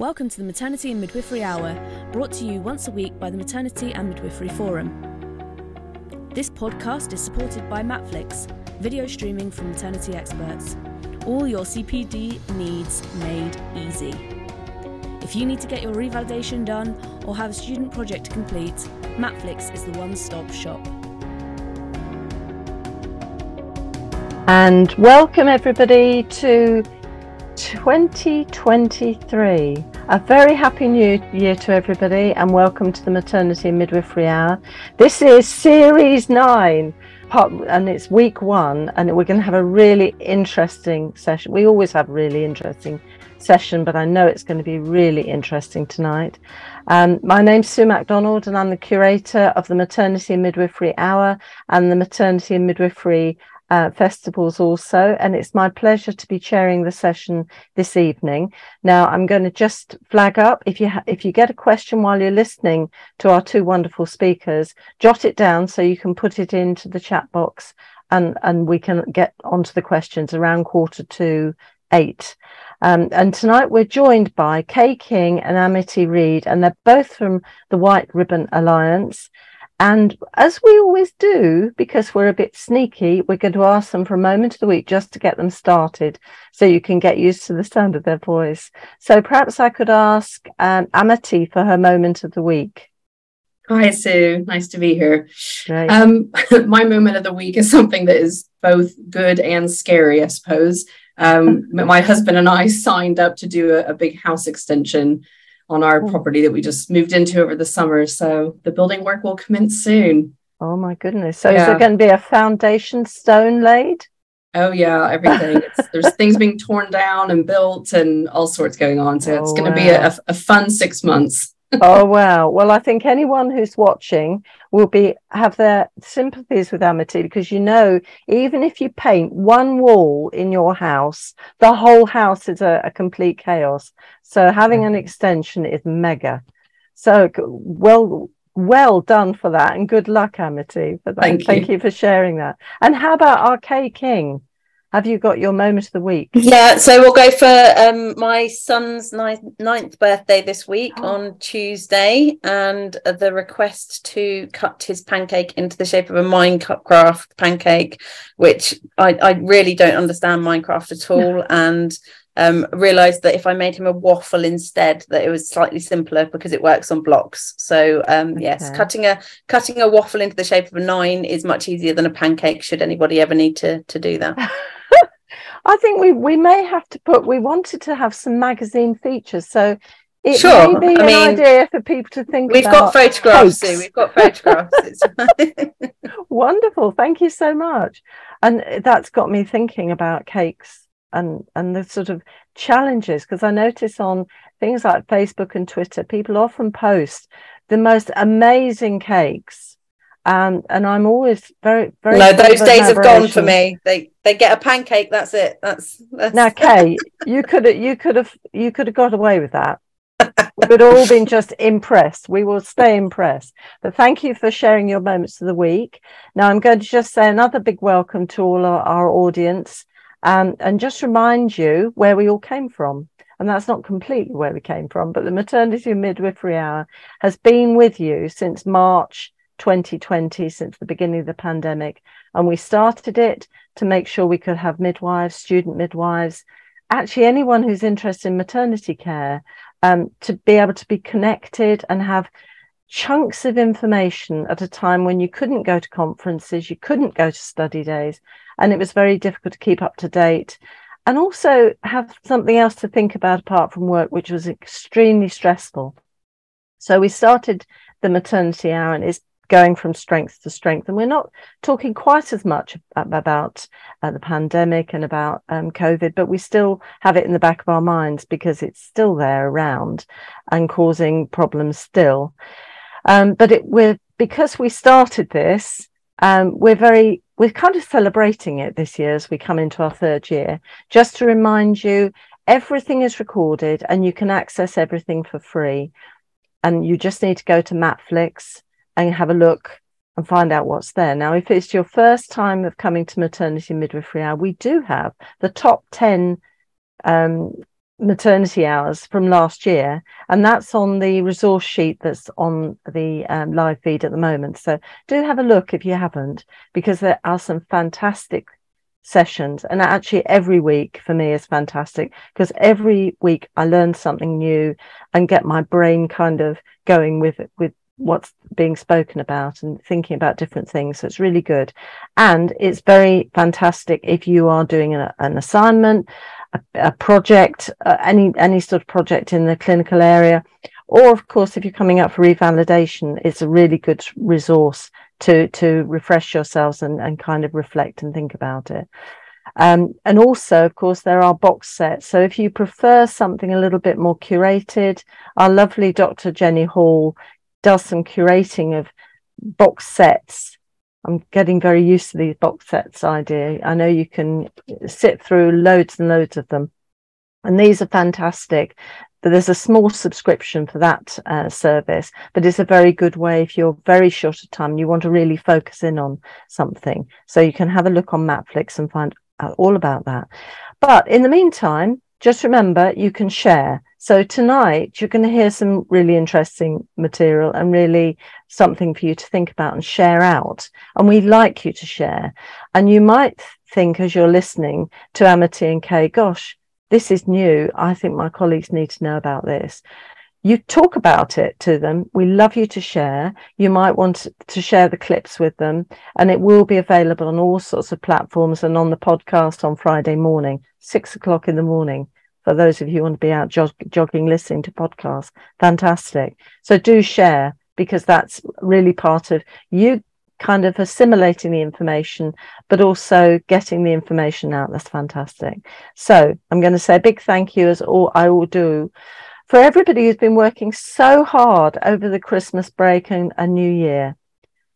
Welcome to the Maternity and Midwifery Hour, brought to you once a week by the Maternity and Midwifery Forum. This podcast is supported by Matflix, video streaming from maternity experts. All your CPD needs made easy. If you need to get your revalidation done or have a student project to complete, Matflix is the one stop shop. And welcome everybody to 2023. A very happy new year to everybody, and welcome to the Maternity and Midwifery Hour. This is series nine, part, and it's week one, and we're going to have a really interesting session. We always have really interesting session, but I know it's going to be really interesting tonight. Um, my name's Sue Macdonald, and I'm the curator of the Maternity and Midwifery Hour and the Maternity and Midwifery uh, festivals also, and it's my pleasure to be chairing the session this evening. Now, I'm going to just flag up if you ha- if you get a question while you're listening to our two wonderful speakers, jot it down so you can put it into the chat box, and and we can get onto the questions around quarter to eight. Um, and tonight we're joined by Kay King and Amity Reed, and they're both from the White Ribbon Alliance. And as we always do, because we're a bit sneaky, we're going to ask them for a moment of the week just to get them started so you can get used to the sound of their voice. So perhaps I could ask um, Amity for her moment of the week. Hi, Sue. Nice to be here. Um, my moment of the week is something that is both good and scary, I suppose. Um, my husband and I signed up to do a, a big house extension on our oh. property that we just moved into over the summer. So the building work will commence soon. Oh my goodness. So yeah. is there going to be a foundation stone laid? Oh yeah, everything. there's things being torn down and built and all sorts going on. So oh, it's going to wow. be a, a fun six months oh wow. Well i think anyone who's watching will be have their sympathies with amity because you know even if you paint one wall in your house the whole house is a, a complete chaos. So having an mm-hmm. extension is mega. So well well done for that and good luck amity for that. Thank you, thank you. for sharing that. And how about our Kay King have you got your moment of the week? Yeah, so we'll go for um, my son's ninth, ninth birthday this week oh. on Tuesday, and the request to cut his pancake into the shape of a Minecraft pancake, which I, I really don't understand Minecraft at all, and um, realized that if I made him a waffle instead, that it was slightly simpler because it works on blocks. So um, okay. yes, cutting a cutting a waffle into the shape of a nine is much easier than a pancake. Should anybody ever need to to do that. I think we we may have to put. We wanted to have some magazine features, so it sure. may be I an mean, idea for people to think. We've got photographs. We've got photographs. Wonderful. Thank you so much. And that's got me thinking about cakes and and the sort of challenges because I notice on things like Facebook and Twitter, people often post the most amazing cakes um, and I'm always very, very. No, those days have gone for me. They they get a pancake. That's it. That's, that's... now, Kay. you could you could have you could have got away with that. We've all been just impressed. We will stay impressed. But thank you for sharing your moments of the week. Now I'm going to just say another big welcome to all our, our audience, um, and just remind you where we all came from and that's not completely where we came from, but the Maternity and Midwifery Hour has been with you since March 2020 since the beginning of the pandemic. And we started it to make sure we could have midwives, student midwives, actually anyone who's interested in maternity care, um, to be able to be connected and have chunks of information at a time when you couldn't go to conferences, you couldn't go to study days, and it was very difficult to keep up to date. And also have something else to think about apart from work, which was extremely stressful. So we started the maternity hour, and it's going from strength to strength. And we're not talking quite as much about uh, the pandemic and about um, COVID, but we still have it in the back of our minds because it's still there around and causing problems still. Um, but it, we're because we started this, um, we're very we're kind of celebrating it this year as we come into our third year. Just to remind you, everything is recorded and you can access everything for free. And you just need to go to Matflix and have a look and find out what's there. Now, if it's your first time of coming to maternity midwifery hour, we do have the top 10 um, maternity hours from last year, and that's on the resource sheet that's on the um, live feed at the moment. So do have a look if you haven't, because there are some fantastic sessions. And actually, every week for me is fantastic because every week I learn something new and get my brain kind of going with with what's being spoken about and thinking about different things. So it's really good. And it's very fantastic if you are doing an, an assignment, a, a project, uh, any, any sort of project in the clinical area. Or of course, if you're coming up for revalidation, it's a really good resource to, to refresh yourselves and, and kind of reflect and think about it. Um, and also, of course, there are box sets. So if you prefer something a little bit more curated, our lovely Dr. Jenny Hall does some curating of box sets. I'm getting very used to these box sets idea. I know you can sit through loads and loads of them. And these are fantastic. But there's a small subscription for that uh, service, but it's a very good way if you're very short of time, you want to really focus in on something. So you can have a look on Matflix and find out all about that. But in the meantime, just remember you can share. So tonight you're going to hear some really interesting material and really something for you to think about and share out. And we'd like you to share. And you might think as you're listening to Amity and Kay, gosh, this is new. I think my colleagues need to know about this. You talk about it to them. We love you to share. You might want to share the clips with them, and it will be available on all sorts of platforms and on the podcast on Friday morning, six o'clock in the morning for those of you who want to be out jog- jogging, listening to podcasts. Fantastic. So do share because that's really part of you kind of assimilating the information, but also getting the information out. That's fantastic. So I'm going to say a big thank you as all I will do for everybody who's been working so hard over the Christmas break and a new year.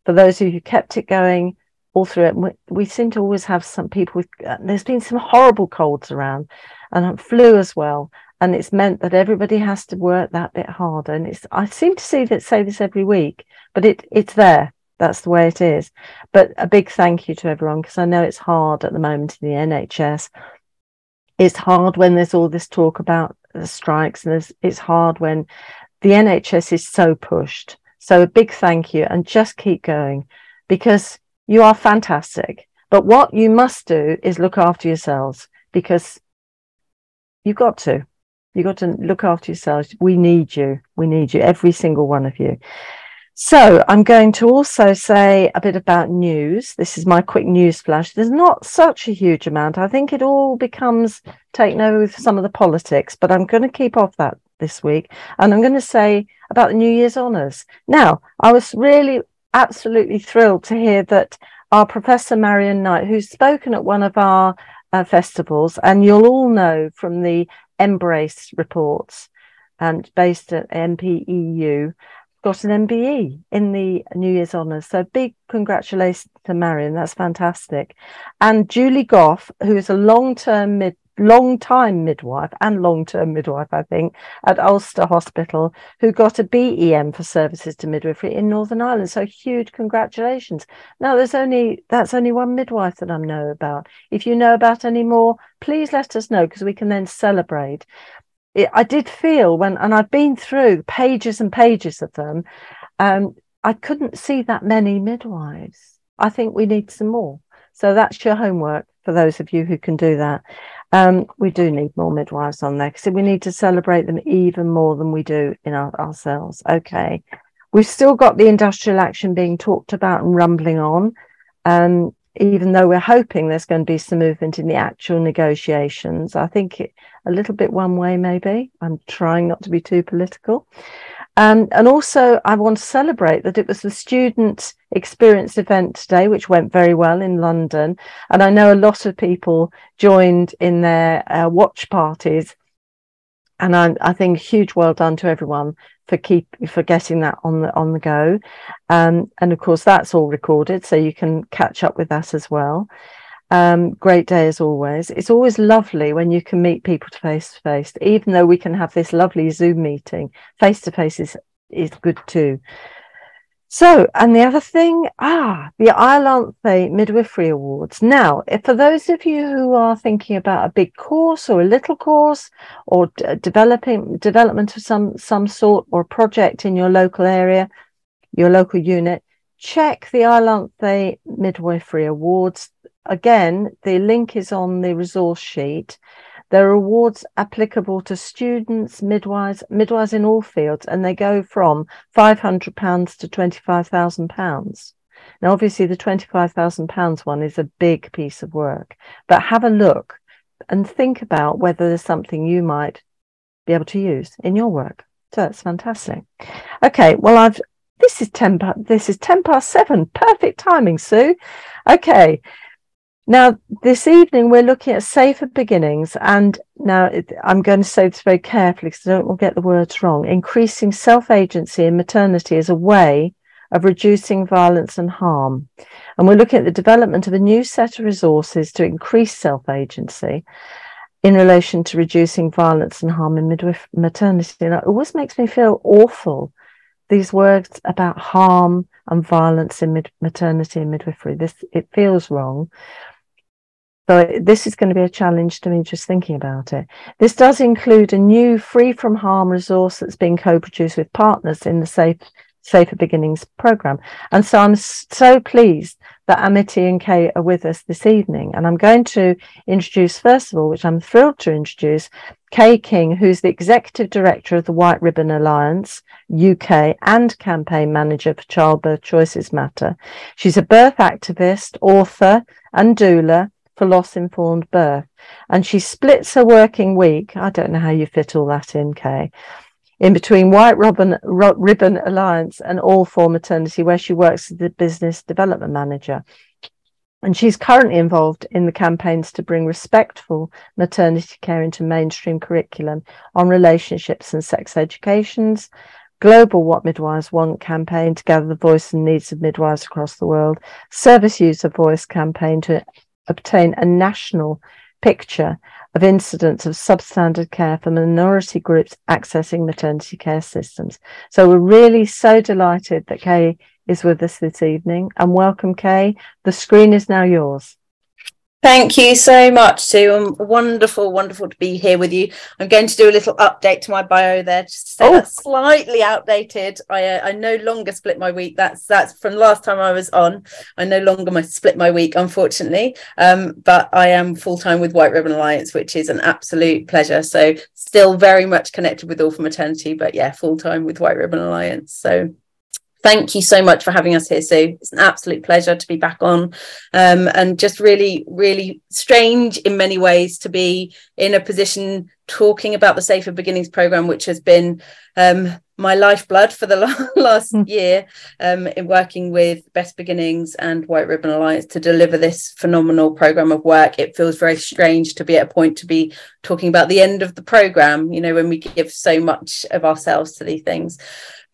For those of you who kept it going all through it, we, we seem to always have some people with, uh, there's been some horrible colds around and flu as well. And it's meant that everybody has to work that bit harder. And it's I seem to see that say this every week, but it it's there. That's the way it is. But a big thank you to everyone because I know it's hard at the moment in the NHS. It's hard when there's all this talk about the strikes, and it's hard when the NHS is so pushed. So a big thank you and just keep going because you are fantastic. But what you must do is look after yourselves because You've got to. You've got to look after yourselves. We need you. We need you, every single one of you. So I'm going to also say a bit about news. This is my quick news flash. There's not such a huge amount. I think it all becomes taken over with some of the politics, but I'm going to keep off that this week. And I'm going to say about the New Year's honours. Now, I was really absolutely thrilled to hear that our Professor Marion Knight, who's spoken at one of our uh, festivals, and you'll all know from the MBRRACE reports and based at NPEU, got an MBE in the New Year's Honours. So big congratulations to Marion. That's fantastic. And Julie Goff, who is a long-term mid long time midwife and long term midwife, I think, at Ulster Hospital, who got a BEM for services to midwifery in Northern Ireland. So huge congratulations. Now there's only that's only one midwife that I know about. If you know about any more, please let us know because we can then celebrate. It, I did feel when, and I've been through pages and pages of them, um, I couldn't see that many midwives. I think we need some more. So that's your homework for those of you who can do that. Um, we do need more midwives on there because we need to celebrate them even more than we do in our, ourselves. Okay. We've still got the industrial action being talked about and rumbling on. Um, even though we're hoping there's going to be some movement in the actual negotiations, I think it, a little bit one way, maybe. I'm trying not to be too political. Um, and also, I want to celebrate that it was the student experience event today, which went very well in London. And I know a lot of people joined in their uh, watch parties. And I, I, think huge well done to everyone for keep for getting that on the on the go. Um, and of course, that's all recorded, so you can catch up with that as well. Um, great day as always. It's always lovely when you can meet people face to face, even though we can have this lovely Zoom meeting. Face to face is is good too. So, and the other thing, ah, the Iolanthe Midwifery Awards. Now, for those of you who are thinking about a big course or a little course or d- developing development of some some sort or project in your local area, your local unit, check the Iolanthe Midwifery Awards. Again, the link is on the resource sheet. There are awards applicable to students, midwives, midwives in all fields, and they go from £500 to £25,000. Now, obviously, the £25,000 one is a big piece of work, but have a look and think about whether there's something you might be able to use in your work. So that's fantastic. Okay, well, I've this is ten this is ten past seven. Perfect timing, Sue. Okay, now, this evening we're looking at safer beginnings, and now I'm going to say this very carefully because I don't want to get the words wrong. Increasing self agency in maternity is a way of reducing violence and harm. And we're looking at the development of a new set of resources to increase self agency in relation to reducing violence and harm in midwife maternity. And it always makes me feel awful. These words about harm and violence in mid- maternity and midwifery. This it feels wrong. So this is going to be a challenge to me just thinking about it. This does include a new free from harm resource that's being co-produced with partners in the Safe Safer Beginnings program. And so I'm so pleased that Amity and Kay are with us this evening. And I'm going to introduce, first of all, which I'm thrilled to introduce, Kay King, who's the Executive Director of the White Ribbon Alliance UK and campaign manager for Childbirth Choices Matter. She's a birth activist, author, and doula for loss informed birth. And she splits her working week. I don't know how you fit all that in, Kay. In between White Ribbon, Ribbon Alliance and All for Maternity, where she works as the business development manager. And she's currently involved in the campaigns to bring respectful maternity care into mainstream curriculum on relationships and sex educations, global What Midwives Want campaign to gather the voice and needs of midwives across the world, service user voice campaign to obtain a national picture of incidents of substandard care for minority groups accessing maternity care systems. So we're really so delighted that Kay is with us this evening and welcome Kay. The screen is now yours. Thank you so much, Sue. wonderful, wonderful to be here with you. I'm going to do a little update to my bio there, just to say oh. slightly outdated. I uh, I no longer split my week. That's that's from last time I was on. I no longer my split my week, unfortunately. Um, but I am full time with White Ribbon Alliance, which is an absolute pleasure. So still very much connected with All for Maternity, but yeah, full time with White Ribbon Alliance. So thank you so much for having us here sue. It's an absolute pleasure to be back on. Um, and just really really strange in many ways to be in a position talking about the safer beginnings program which has been um, my lifeblood for the last mm. year um, in working with best beginnings and white ribbon alliance to deliver this phenomenal program of work. It feels very strange to be at a point to be talking about the end of the program you know when we give so much of ourselves to these things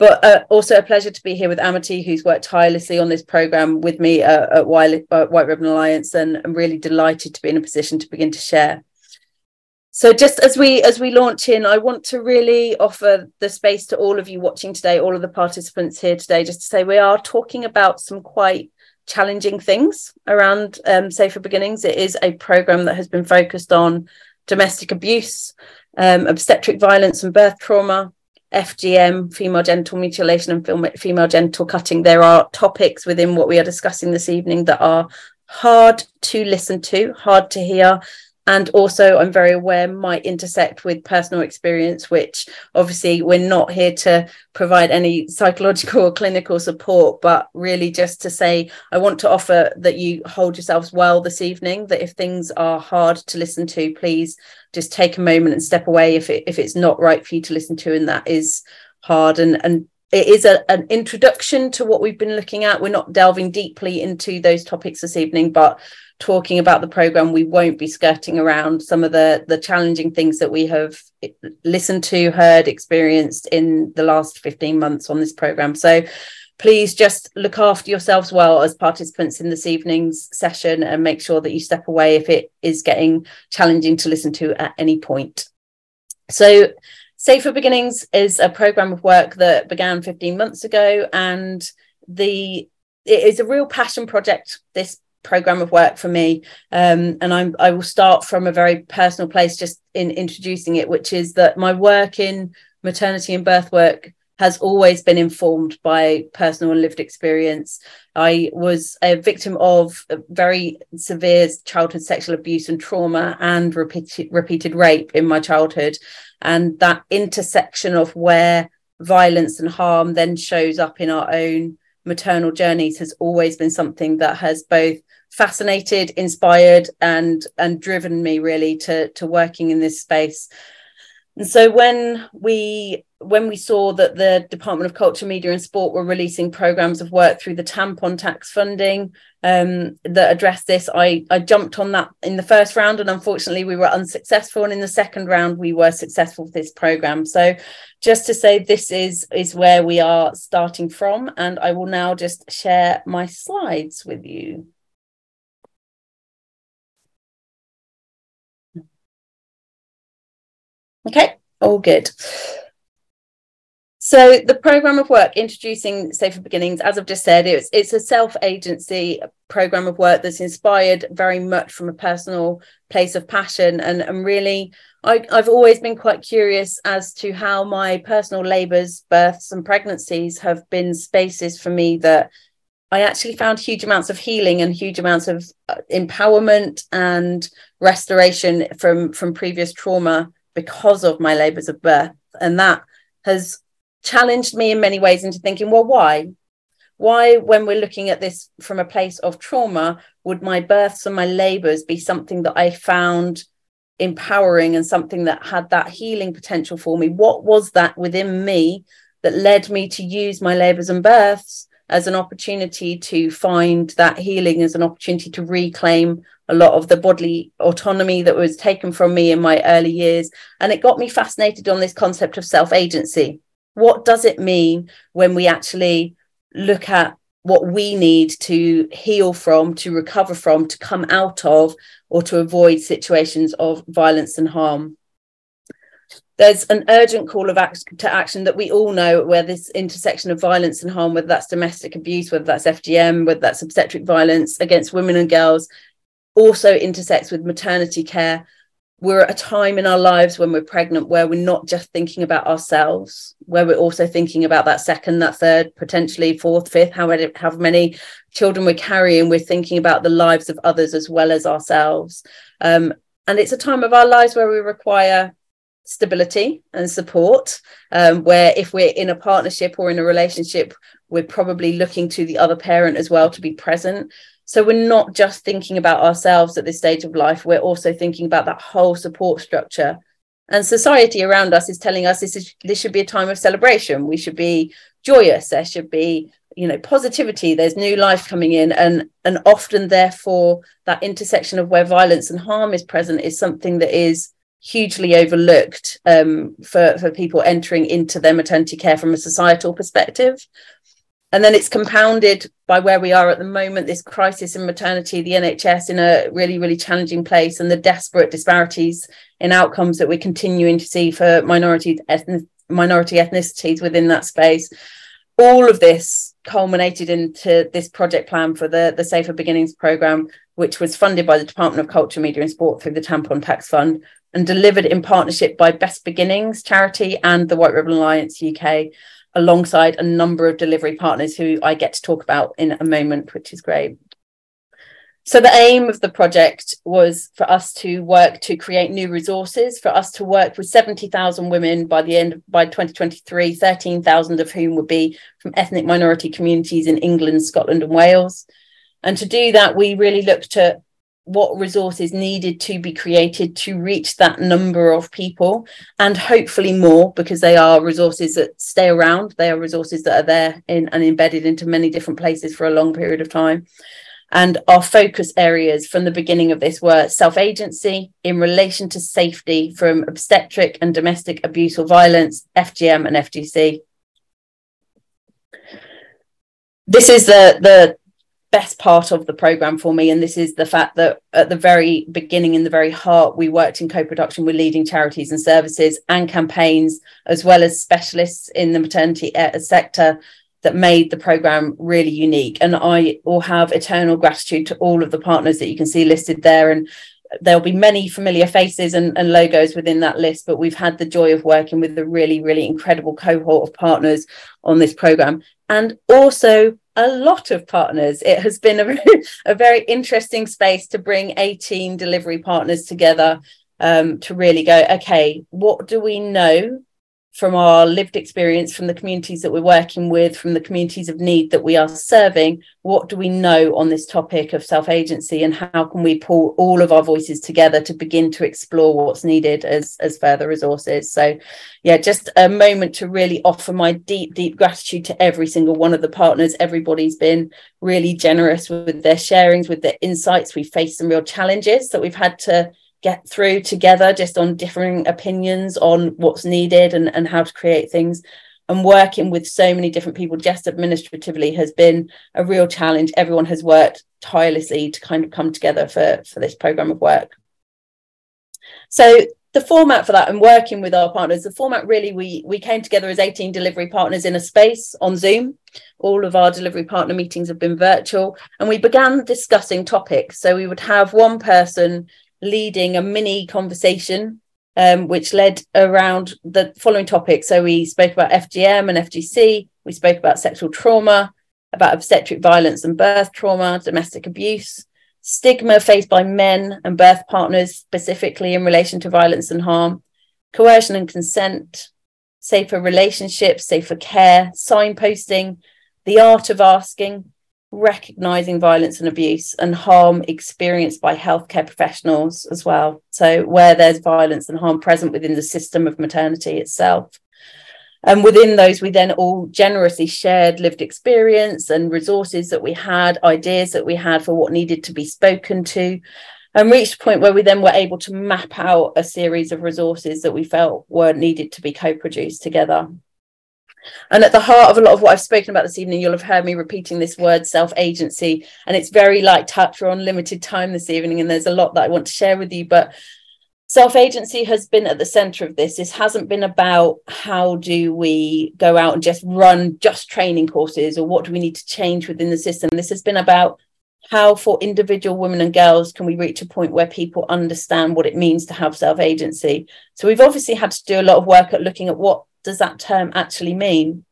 but uh, also a pleasure to be here with Amity, who's worked tirelessly on this program with me uh, at White, uh, White Ribbon Alliance, and I'm really delighted to be in a position to begin to share. So, just as we as we launch in, I want to really offer the space to all of you watching today, all of the participants here today, just to say we are talking about some quite challenging things around um, Safer Beginnings. It is a program that has been focused on domestic abuse, um, obstetric violence, and birth trauma FGM, female genital mutilation, and female genital cutting. There are topics within what we are discussing this evening that are hard to listen to, hard to hear, and also i'm very aware might intersect with personal experience which obviously we're not here to provide any psychological or clinical support but really just to say i want to offer that you hold yourselves well this evening that if things are hard to listen to please just take a moment and step away. If it if it's not right for you to listen to and that is hard. And and it is a, an introduction to what we've been looking at. We're not delving deeply into those topics this evening but talking about the program we won't be skirting around some of the the challenging things that we have listened to heard experienced in the last 15 months on this program. So please just look after yourselves well as participants in this evening's session and make sure that you step away if it is getting challenging to listen to at any point. So safer beginnings is a program of work that began 15 months ago and the it is a real passion project this program of work for me um, and I'm I will start from a very personal place just in introducing it which is that my work in maternity and birth work has always been informed by personal and lived experience. I was a victim of very severe childhood sexual abuse and trauma and repeated, repeated rape in my childhood. And that intersection of where violence and harm then shows up in our own maternal journeys has always been something that has both fascinated inspired and and driven me really to to working in this space and so when we when we saw that the Department of Culture, Media and Sport were releasing programs of work through the tampon tax funding um, that addressed this, I, I jumped on that in the first round, and unfortunately, we were unsuccessful. And in the second round, we were successful with this program. So, just to say, this is is where we are starting from, and I will now just share my slides with you. Okay, all good. So the program of work introducing Safer Beginnings, as I've just said, it's it's a self-agency program of work that's inspired very much from a personal place of passion and, and really I, I've always been quite curious as to how my personal labours, births and pregnancies have been spaces for me that I actually found huge amounts of healing and huge amounts of uh, empowerment and restoration from from previous trauma because of my labours of birth. And that has challenged me in many ways into thinking, well, why? Why, when we're looking at this from a place of trauma, would my births and my labors be something that I found empowering and something that had that healing potential for me? What was that within me that led me to use my labors and births as an opportunity to find that healing, as an opportunity to reclaim a lot of the bodily autonomy that was taken from me in my early years? And it got me fascinated on this concept of self agency what does it mean when we actually look at what we need to heal from, to recover from, to come out of, or to avoid situations of violence and harm? There's an urgent call of to action that we all know where this intersection of violence and harm, whether that's domestic abuse, whether that's FGM, whether that's obstetric violence against women and girls, also intersects with maternity care we're at a time in our lives when we're pregnant where we're not just thinking about ourselves, where we're also thinking about that second, that third, potentially fourth, fifth, however, how many children we're carrying. We're thinking about the lives of others as well as ourselves. Um, and it's a time of our lives where we require stability and support. Um, where if we're in a partnership or in a relationship, we're probably looking to the other parent as well to be present. So we're not just thinking about ourselves at this stage of life, we're also thinking about that whole support structure. And society around us is telling us this is this should be a time of celebration. We should be joyous. There should be, you know, positivity. There's new life coming in. And and often therefore that intersection of where violence and harm is present is something that is hugely overlooked um, for, for people entering into their maternity care from a societal perspective. And then it's compounded by where we are at the moment this crisis in maternity the nhs in a really really challenging place and the desperate disparities in outcomes that we're continuing to see for minority ethnic, minority ethnicities within that space. All of this culminated into this project plan for the the safer beginnings program which was funded by the department of culture media and sport through the tampon tax fund and delivered in partnership by best beginnings charity and the white ribbon alliance uk alongside a number of delivery partners who I get to talk about in a moment, which is great. So the aim of the project was for us to work to create new resources, for us to work with 70,000 women by the end of by 2023, 13,000 of whom would be from ethnic minority communities in England, Scotland and Wales. And to do that, we really looked at what resources needed to be created to reach that number of people and hopefully more because they are resources that stay around they are resources that are there in, and embedded into many different places for a long period of time and our focus areas from the beginning of this were self agency in relation to safety from obstetric and domestic abuse or violence, FGM and FGC. This is the, the best part of the program for me and this is the fact that at the very beginning in the very heart we worked in co-production with leading charities and services and campaigns as well as specialists in the maternity uh, sector that made the program really unique. And I will have eternal gratitude to all of the partners that you can see listed there. And there'll be many familiar faces and, and, logos within that list, but we've had the joy of working with a really, really incredible cohort of partners on this program. And also a lot of partners. It has been a very, a very interesting space to bring 18 delivery partners together um, to really go, okay, what do we know from our lived experience, from the communities that we're working with, from the communities of need that we are serving, what do we know on this topic of self agency, and how can we pull all of our voices together to begin to explore what's needed as, as further resources? So, yeah, just a moment to really offer my deep, deep gratitude to every single one of the partners. Everybody's been really generous with their sharings, with their insights. We faced some real challenges that we've had to get through together just on differing opinions on what's needed and, and how to create things. And working with so many different people just administratively has been a real challenge. Everyone has worked tirelessly to kind of come together for for this program of work. So the format for that and working with our partners the format really we we came together as 18 delivery partners in a space on zoom. All of our delivery partner meetings have been virtual. And we began discussing topics. So we would have one person leading a mini conversation um, which led around the following topics. So we spoke about FGM and FGC, we spoke about sexual trauma, about obstetric violence and birth trauma, domestic abuse, stigma faced by men and birth partners, specifically in relation to violence and harm, coercion and consent, safer relationships, safer care, signposting, the art of asking, recognizing violence and abuse and harm experienced by healthcare professionals as well. So, where there's violence and harm present within the system of maternity itself. And within those, we then all generously shared lived experience and resources that we had, ideas that we had for what needed to be spoken to, and reached a point where we then were able to map out a series of resources that we felt were needed to be co produced together. And at the heart of a lot of what I've spoken about this evening, you'll have heard me repeating this word self agency. And it's very light touch. We're on limited time this evening, and there's a lot that I want to share with you. But self agency has been at the center of this. This hasn't been about how do we go out and just run just training courses or what do we need to change within the system. This has been about how, for individual women and girls, can we reach a point where people understand what it means to have self agency? So, we've obviously had to do a lot of work at looking at what does that term actually mean?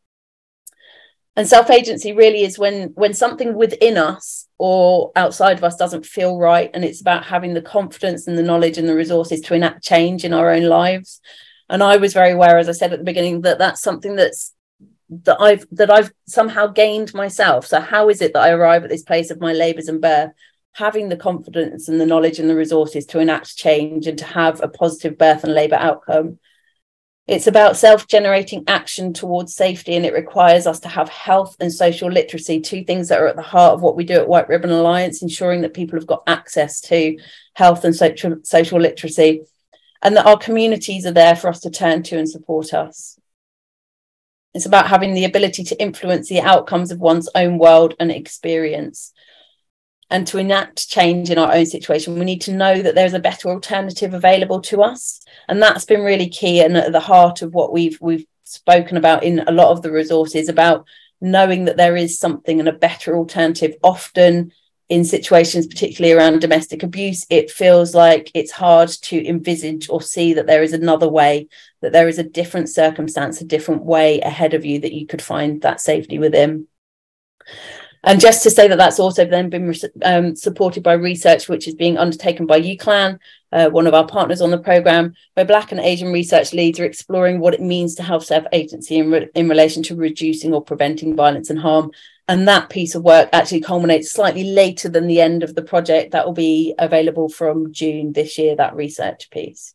And self agency really is when when something within us or outside of us doesn't feel right, and it's about having the confidence and the knowledge and the resources to enact change in our own lives. And I was very aware, as I said at the beginning, that that's something that's that I've that I've somehow gained myself. So how is it that I arrive at this place of my labours and birth, having the confidence and the knowledge and the resources to enact change and to have a positive birth and labour outcome? It's about self generating action towards safety, and it requires us to have health and social literacy, two things that are at the heart of what we do at White Ribbon Alliance, ensuring that people have got access to health and social, social literacy, and that our communities are there for us to turn to and support us. It's about having the ability to influence the outcomes of one's own world and experience and to enact change in our own situation, we need to know that there's a better alternative available to us. And that's been really key and at the heart of what we've we've spoken about in a lot of the resources about knowing that there is something and a better alternative. Often in situations, particularly around domestic abuse, it feels like it's hard to envisage or see that there is another way, that there is a different circumstance, a different way ahead of you that you could find that safety within. And just to say that that's also then been um, supported by research which is being undertaken by UCLAN, uh, one of our partners on the program, where Black and Asian research leads are exploring what it means to have self agency in, re- in relation to reducing or preventing violence and harm. And that piece of work actually culminates slightly later than the end of the project. That will be available from June this year, that research piece.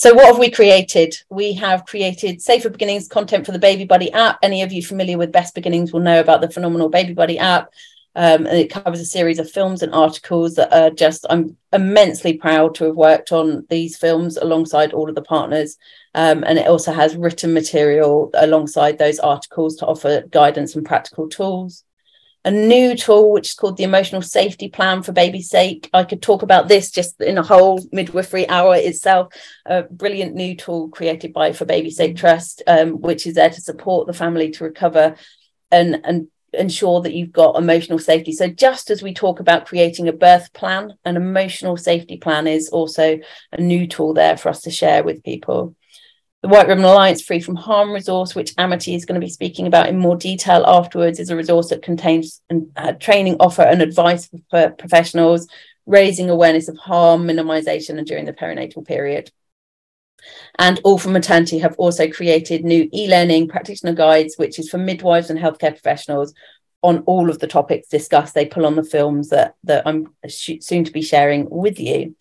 So, what have we created? We have created Safer Beginnings content for the Baby Buddy app. Any of you familiar with Best Beginnings will know about the phenomenal Baby Buddy app. Um, and it covers a series of films and articles that are just, I'm immensely proud to have worked on these films alongside all of the partners. Um, and it also has written material alongside those articles to offer guidance and practical tools. A new tool which is called the emotional safety plan for baby's sake. I could talk about this just in a whole midwifery hour itself. A brilliant new tool created by for baby's sake trust um, which is there to support the family to recover and and ensure that you've got emotional safety. So just as we talk about creating a birth plan an emotional safety plan is also a new tool there for us to share with people the White Ribbon Alliance Free from Harm resource, which Amity is going to be speaking about in more detail afterwards, is a resource that contains uh, training offer and advice for professionals, raising awareness of harm minimization and during the perinatal period. And All for Maternity have also created new e learning practitioner guides, which is for midwives and healthcare professionals on all of the topics discussed. They pull on the films that, that I'm soon to be sharing with you.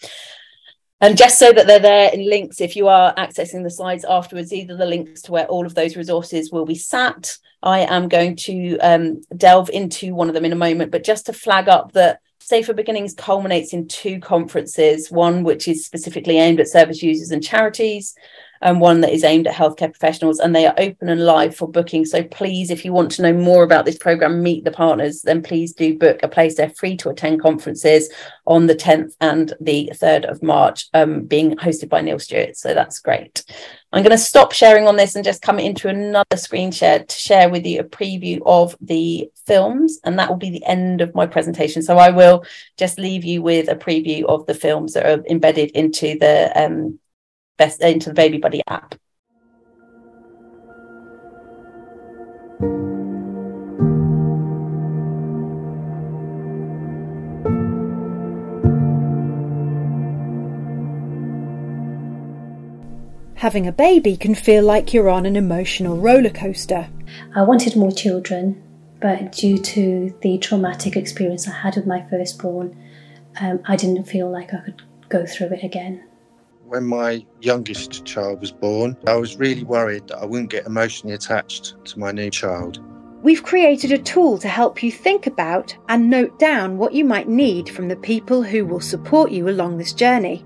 And just so that they're there in links, if you are accessing the slides afterwards, either the links to where all of those resources will be sat. I am going to um, delve into one of them in a moment, but just to flag up that Safer Beginnings culminates in two conferences, one which is specifically aimed at service users and charities, and one that is aimed at healthcare professionals, and they are open and live for booking. So please, if you want to know more about this program, meet the partners, then please do book a place. They're free to attend conferences on the 10th and the 3rd of March, um, being hosted by Neil Stewart. So that's great. I'm going to stop sharing on this and just come into another screen share to share with you a preview of the films, and that will be the end of my presentation. So I will just leave you with a preview of the films that are embedded into the um, best into the Baby Buddy app. Having a baby can feel like you're on an emotional roller coaster. I wanted more children, but due to the traumatic experience I had with my firstborn, um, I didn't feel like I could go through it again when my youngest child was born, I was really worried that I wouldn't get emotionally attached to my new child. We've created a tool to help you think about and note down what you might need from the people who will support you along this journey.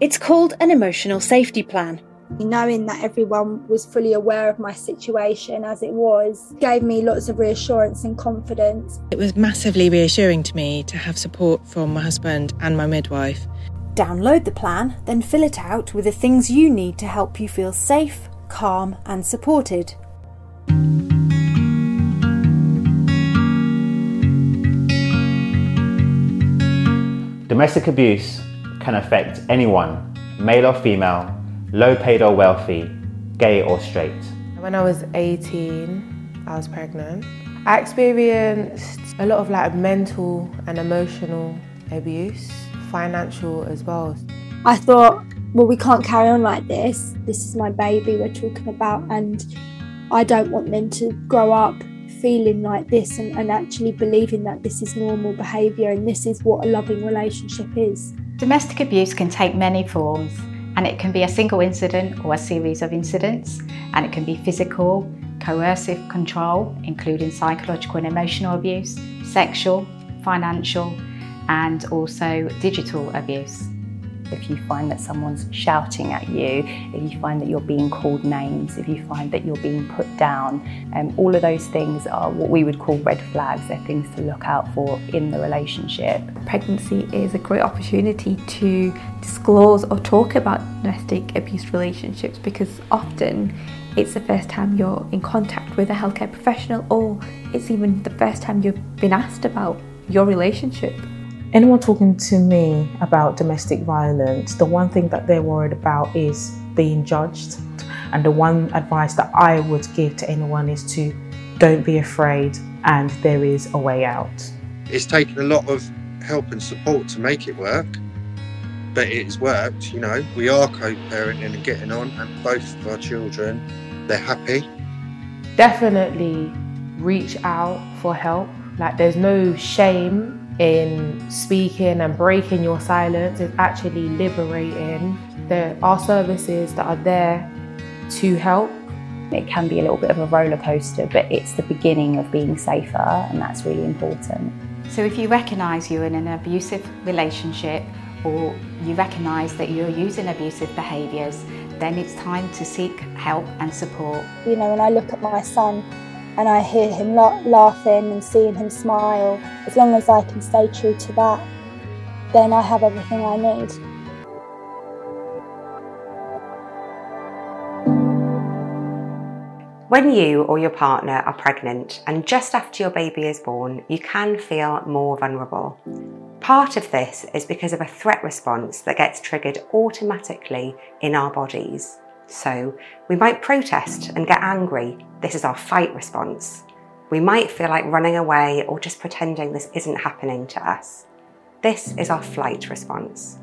It's called an emotional safety plan. Knowing that everyone was fully aware of my situation as it was gave me lots of reassurance and confidence. It was massively reassuring to me to have support from my husband and my midwife Download the plan, then fill it out with the things you need to help you feel safe, calm, and supported. Domestic abuse can affect anyone, male or female, low paid or wealthy, gay or straight. When I was 18, I was pregnant. I experienced a lot of like mental and emotional abuse financial as well. I thought, well, we can't carry on like this. This is my baby we're talking about, and I don't want them to grow up feeling like this and, and actually believing that this is normal behaviour and this is what a loving relationship is. Domestic abuse can take many forms and it can be a single incident or a series of incidents and it can be physical, coercive control, including psychological and emotional abuse, sexual, financial, and also digital abuse. If you find that someone's shouting at you, if you find that you're being called names, if you find that you're being put down, um, all of those things are what we would call red flags. They're things to look out for in the relationship. Pregnancy is a great opportunity to disclose or talk about domestic abuse relationships because often it's the first time you're in contact with a healthcare professional or it's even the first time you've been asked about your relationship anyone talking to me about domestic violence, the one thing that they're worried about is being judged. And the one advice that I would give to anyone is to don't be afraid and there is a way out. It's taken a lot of help and support to make it work, but it has worked. You know, we are co parenting and getting on, and both of our children, they're happy. Definitely reach out for help. Like, there's no shame in speaking and breaking your silence is actually liberating. There are services that are there to help. It can be a little bit of a roller coaster, but it's the beginning of being safer, and that's really important. So, if you recognise you're in an abusive relationship or you recognise that you're using abusive behaviours, then it's time to seek help and support. You know, when I look at my son and I hear him la- laughing and seeing him smile, as long as I can stay true to that, then I have everything I need. When you or your partner are pregnant and just after your baby is born, you can feel more vulnerable. Part of this is because of a threat response that gets triggered automatically in our bodies. So we might protest and get angry. This is our fight response. We might feel like running away or just pretending this isn't happening to us. This is our flight response.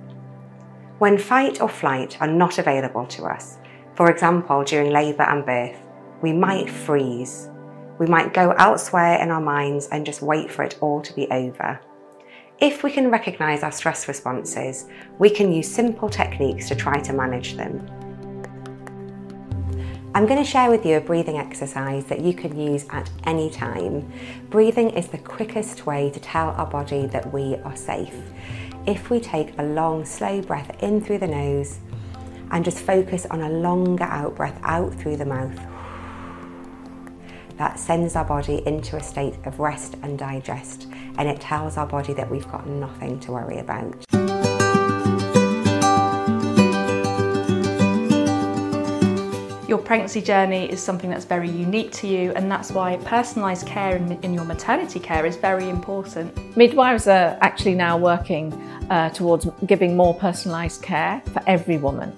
When fight or flight are not available to us, for example during labour and birth, we might freeze. We might go elsewhere in our minds and just wait for it all to be over. If we can recognise our stress responses, we can use simple techniques to try to manage them. I'm going to share with you a breathing exercise that you can use at any time. Breathing is the quickest way to tell our body that we are safe. If we take a long, slow breath in through the nose and just focus on a longer out breath out through the mouth, that sends our body into a state of rest and digest, and it tells our body that we've got nothing to worry about. Pregnancy journey is something that's very unique to you, and that's why personalised care in, in, your maternity care is very important. Midwives are actually now working uh, towards giving more personalised care for every woman,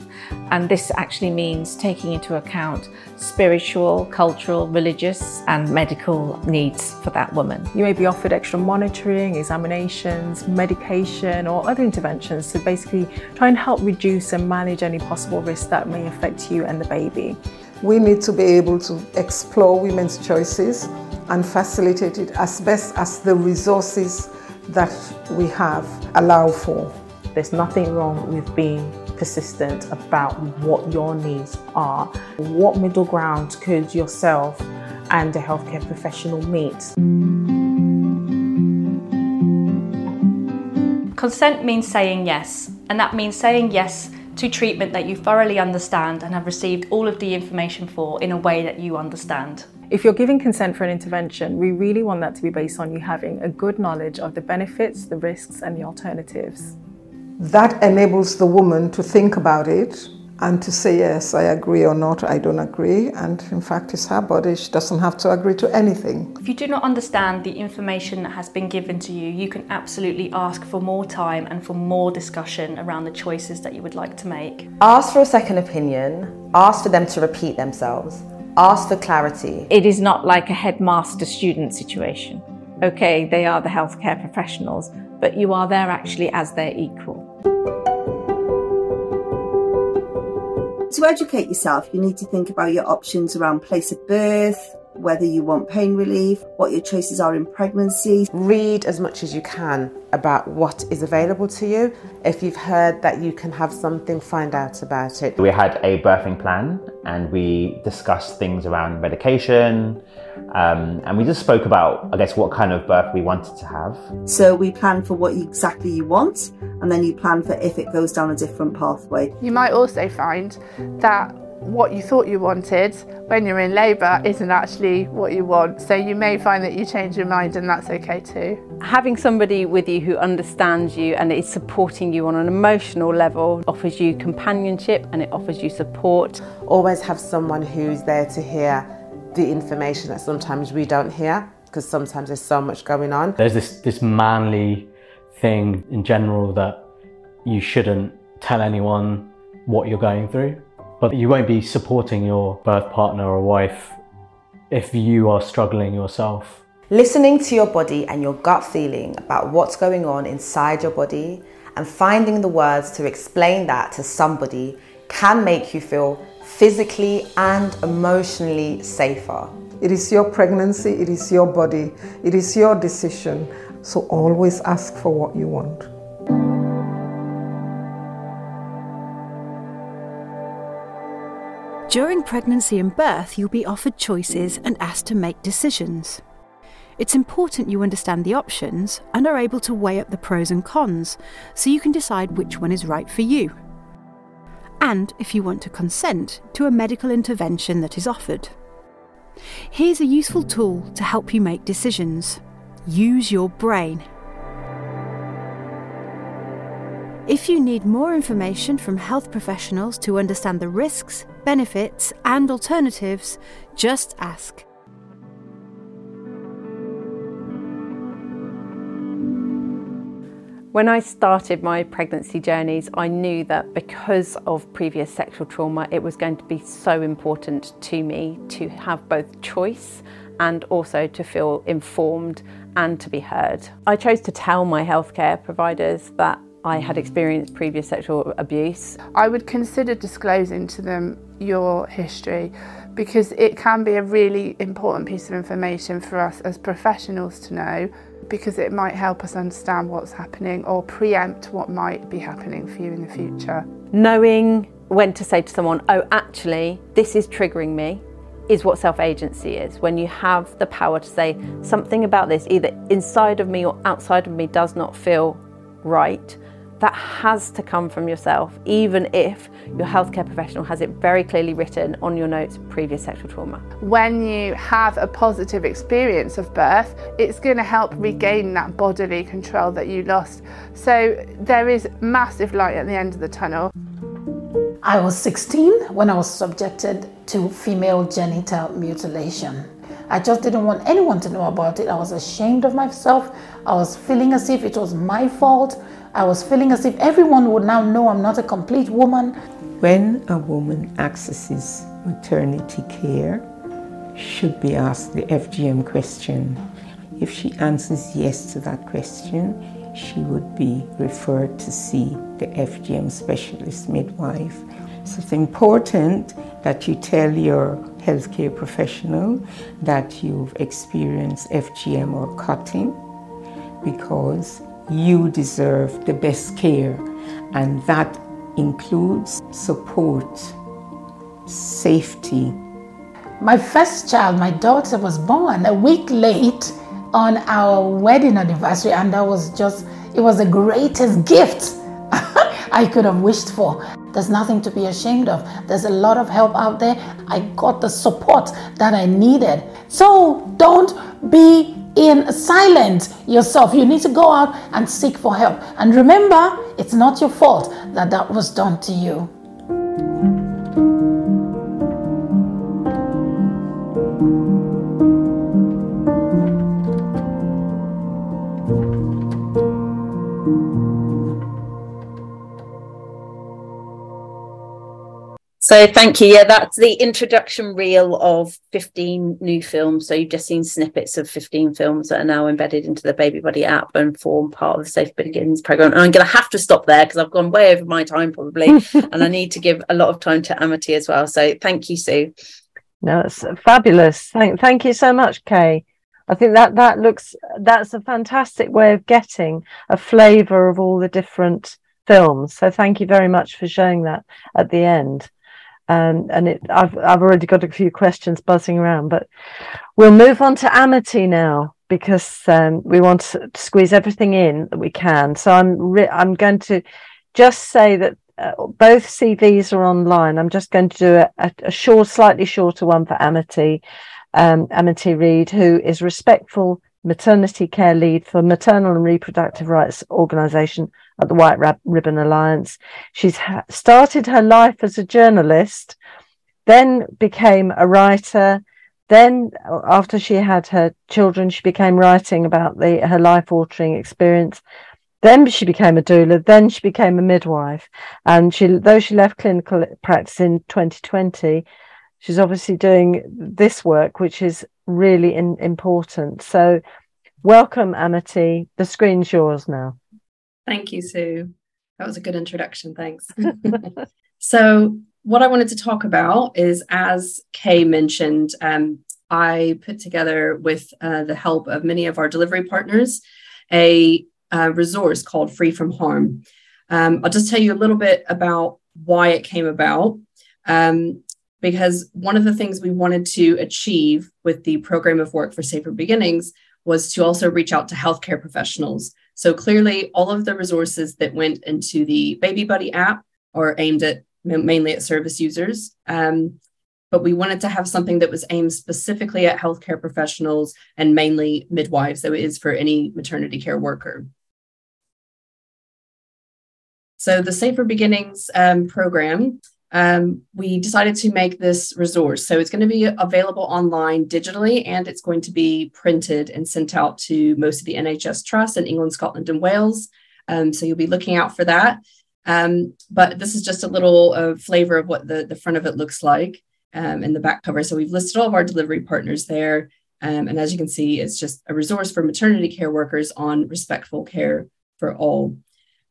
and this actually means taking into account spiritual, cultural, religious, and medical needs for that woman. You may be offered extra monitoring, examinations, medication, or other interventions to basically try and help reduce and manage any possible risks that may affect you and the baby. We need to be able to explore women's choices and facilitate it as best as the resources that we have allow for. There's nothing wrong with being persistent about what your needs are. What middle ground could yourself and a healthcare professional meet? Consent means saying yes, and that means saying yes to treatment that you thoroughly understand and have received all of the information for in a way that you understand. If you're giving consent for an intervention, we really want that to be based on you having a good knowledge of the benefits, the risks, and the alternatives. That enables the woman to think about it and to say, yes, I agree or not, I don't agree. And in fact, it's her body, she doesn't have to agree to anything. If you do not understand the information that has been given to you, you can absolutely ask for more time and for more discussion around the choices that you would like to make. Ask for a second opinion, ask for them to repeat themselves, ask for clarity. It is not like a headmaster student situation. Okay, they are the healthcare professionals, but you are there actually as their equal. To educate yourself, you need to think about your options around place of birth, whether you want pain relief, what your choices are in pregnancy. Read as much as you can about what is available to you. If you've heard that you can have something, find out about it. We had a birthing plan and we discussed things around medication. Um, and we just spoke about, I guess, what kind of birth we wanted to have. So we plan for what exactly you want, and then you plan for if it goes down a different pathway. You might also find that what you thought you wanted when you're in labour isn't actually what you want. So you may find that you change your mind, and that's okay too. Having somebody with you who understands you and is supporting you on an emotional level offers you companionship and it offers you support. Always have someone who's there to hear the information that sometimes we don't hear because sometimes there's so much going on. There's this, this manly thing in general that you shouldn't tell anyone what you're going through, but you won't be supporting your birth partner or wife if you are struggling yourself. Listening to your body and your gut feeling about what's going on inside your body and finding the words to explain that to somebody can make you feel physically and emotionally safer. It is your pregnancy, it is your body, it is your decision. So always ask for what you want. During pregnancy and birth, you'll be offered choices and asked to make decisions. It's important you understand the options and are able to weigh up the pros and cons so you can decide which one is right for you. And if you want to consent to a medical intervention that is offered. Here's a useful tool to help you make decisions. Use your brain. If you need more information from health professionals to understand the risks, benefits, and alternatives, just ask. When I started my pregnancy journeys, I knew that because of previous sexual trauma, it was going to be so important to me to have both choice and also to feel informed and to be heard. I chose to tell my healthcare providers that I had experienced previous sexual abuse. I would consider disclosing to them your history because it can be a really important piece of information for us as professionals to know because it might help us understand what's happening or preempt what might be happening for you in the future. Knowing when to say to someone, oh, actually, this is triggering me, is what self agency is. When you have the power to say something about this, either inside of me or outside of me, does not feel right that has to come from yourself, even if your healthcare professional has it very clearly written on your notes previous sexual trauma. When you have a positive experience of birth, it's going to help regain that bodily control that you lost. So there is massive light at the end of the tunnel. I was 16 when I was subjected to female genital mutilation. I just didn't want anyone to know about it. I was ashamed of myself. I was feeling as if it was my fault. I was feeling as if everyone would now know I'm not a complete woman. When a woman accesses maternity care, should be asked the FGM question. If she answers yes to that question, she would be referred to see the FGM specialist midwife. So it's important that you tell your healthcare professional that you've experienced FGM or cutting because you deserve the best care, and that includes support, safety. My first child, my daughter, was born a week late on our wedding anniversary, and that was just, it was the greatest gift I could have wished for. There's nothing to be ashamed of. There's a lot of help out there. I got the support that I needed. So don't be in silence yourself. You need to go out and seek for help. And remember, it's not your fault that that was done to you. So thank you. Yeah, that's the introduction reel of 15 new films. So you've just seen snippets of 15 films that are now embedded into the Baby Buddy app and form part of the Safer Beginnings program. And I'm going to have to stop there because I've gone way over my time probably, and I need to give a lot of time to Amity as well. So thank you, Sue. No, it's fabulous. Thank, thank you so much, Kay. I think that that looks that's a fantastic way of getting a flavour of all the different films. So thank you very much for showing that at the end um, and it, I've I've already got a few questions buzzing around, but we'll move on to Amity now because um, we want to squeeze everything in that we can. So I'm re- I'm going to just say that uh, both CVs are online. I'm just going to do a, a, a short, slightly shorter one for Amity, um, Amity Reed, who is respectful maternity care lead for Maternal and Reproductive Rights Organisation at the White Ribbon Alliance. She's ha- started her life as a journalist, then became a writer. Then, uh, after she had her children, she became writing about the her life altering experience. Then she became a doula. Then she became a midwife. And she, though she left clinical practice in 2020, she's obviously doing this work, which is really in, important. So, welcome, Amity. The screen's yours now. Thank you, Sue. That was a good introduction. Thanks. so, what I wanted to talk about is, as Kay mentioned, um, I put together with uh, the help of many of our delivery partners a, a resource called Free from Harm. Um, I'll just tell you a little bit about why it came about. Um, because one of the things we wanted to achieve with the program of work for Safer Beginnings was to also reach out to healthcare professionals so clearly, all of the resources that went into the Baby Buddy app are aimed at mainly at service users. Um, but we wanted to have something that was aimed specifically at healthcare professionals and mainly midwives, though it is for any maternity care worker. So the Safer Beginnings um, program, um, we decided to make this resource. So it's going to be available online digitally, and it's going to be printed and sent out to most of the NHS trusts in England, Scotland, and Wales. Um, so you'll be looking out for that. Um, but this is just a little uh, flavor of what the, the front of it looks like um, in the back cover. So we've listed all of our delivery partners there. Um, and as you can see, it's just a resource for maternity care workers on respectful care for all.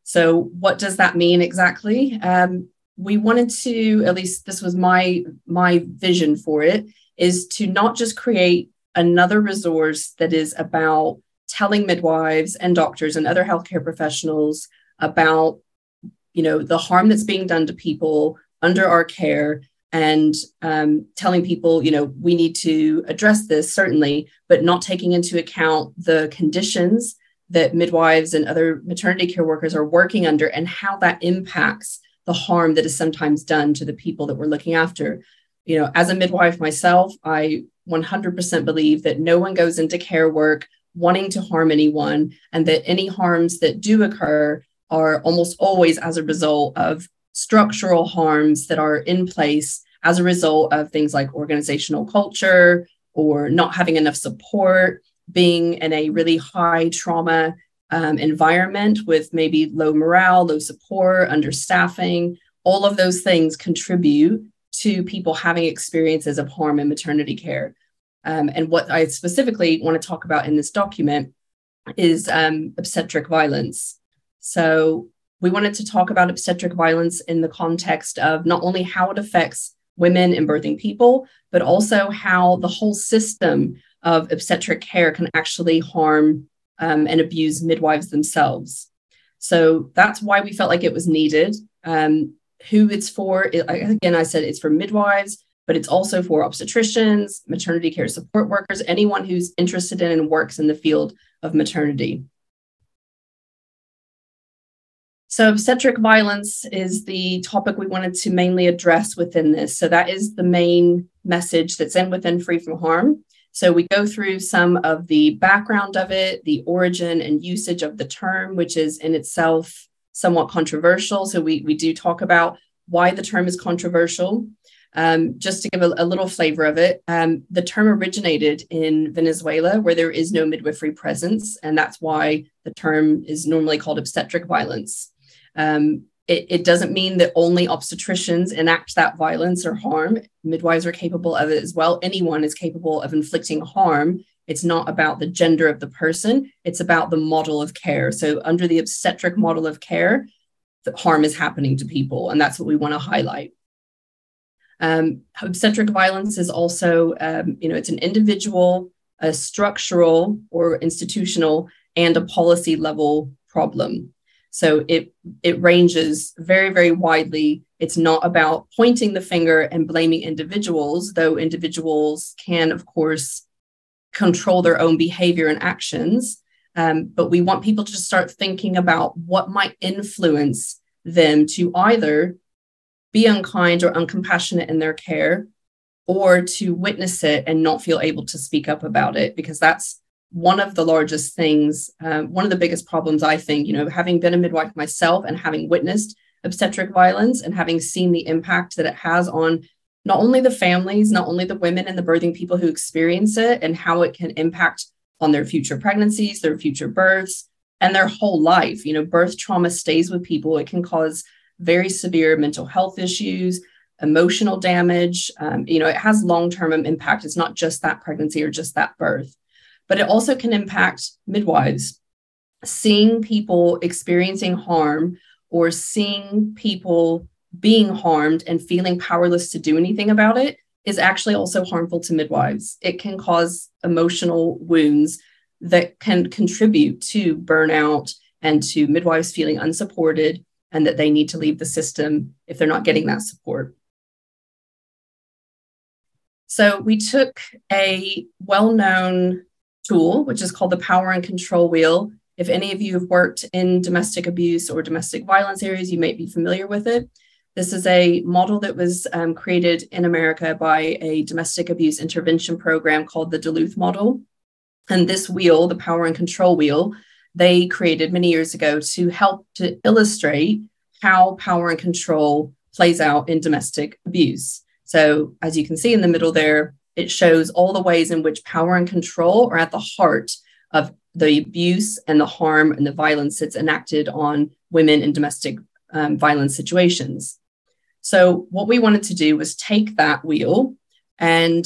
So, what does that mean exactly? Um, we wanted to, at least this was my my vision for it, is to not just create another resource that is about telling midwives and doctors and other healthcare professionals about you know the harm that's being done to people under our care and um, telling people you know we need to address this certainly but not taking into account the conditions that midwives and other maternity care workers are working under and how that impacts the harm that is sometimes done to the people that we're looking after. You know, as a midwife myself, I 100% believe that no one goes into care work wanting to harm anyone, and that any harms that do occur are almost always as a result of structural harms that are in place as a result of things like organizational culture or not having enough support being in a really high trauma um, environment with maybe low morale, low support, understaffing, all of those things contribute to people having experiences of harm in maternity care. Um, and what I specifically want to talk about in this document is um, obstetric violence. So, we wanted to talk about obstetric violence in the context of not only how it affects women and birthing people, but also how the whole system of obstetric care can actually harm um, and abuse midwives themselves. So that's why we felt like it was needed. Um, who it's for, it, again, I said it's for midwives, but it's also for obstetricians, maternity care support workers, anyone who's interested in and works in the field of maternity. So, obstetric violence is the topic we wanted to mainly address within this. So, that is the main message that's in within Free from Harm. So we go through some of the background of it, the origin and usage of the term, which is in itself somewhat controversial. So we, we do talk about why the term is controversial. Um, just to give a, a, little flavor of it, um, the term originated in Venezuela, where there is no midwifery presence, and that's why the term is normally called obstetric violence. Um, it, it doesn't mean that only obstetricians enact that violence or harm. Midwives are capable of it as well. Anyone is capable of inflicting harm. It's not about the gender of the person, it's about the model of care. So, under the obstetric model of care, the harm is happening to people, and that's what we want to highlight. Um, obstetric violence is also, um, you know, it's an individual, a structural or institutional, and a policy level problem. So it it ranges very very widely. It's not about pointing the finger and blaming individuals, though individuals can of course control their own behavior and actions. Um, but we want people to start thinking about what might influence them to either be unkind or uncompassionate in their care or to witness it and not feel able to speak up about it because that's one of the largest things, um, one of the biggest problems, I think, you know, having been a midwife myself and having witnessed obstetric violence and having seen the impact that it has on not only the families, not only the women and the birthing people who experience it, and how it can impact on their future pregnancies, their future births, and their whole life. You know, birth trauma stays with people, it can cause very severe mental health issues. Emotional damage, um, you know, it has long term impact. It's not just that pregnancy or just that birth but it also can impact midwives. Seeing people experiencing harm or seeing people being harmed and feeling powerless to do anything about it is actually also harmful to midwives. It can cause emotional wounds that can contribute to burnout and to midwives feeling unsupported and that they need to leave the system if they're not getting that support. So we took a well known tool, which is called the Power and Control Wheel. If any of you have worked in domestic abuse or domestic violence areas, you might be familiar with it. This is a model that was um, created in America by a domestic abuse intervention program called the Duluth model. And this wheel, the power and control wheel, they created many years ago to help to illustrate how power and control plays out in domestic abuse. So, as you can see in the middle there, it shows all the ways in which power and control are at the heart of the abuse and the harm and the violence that's enacted on women in domestic um, violence situations. So, what we wanted to do was take that wheel and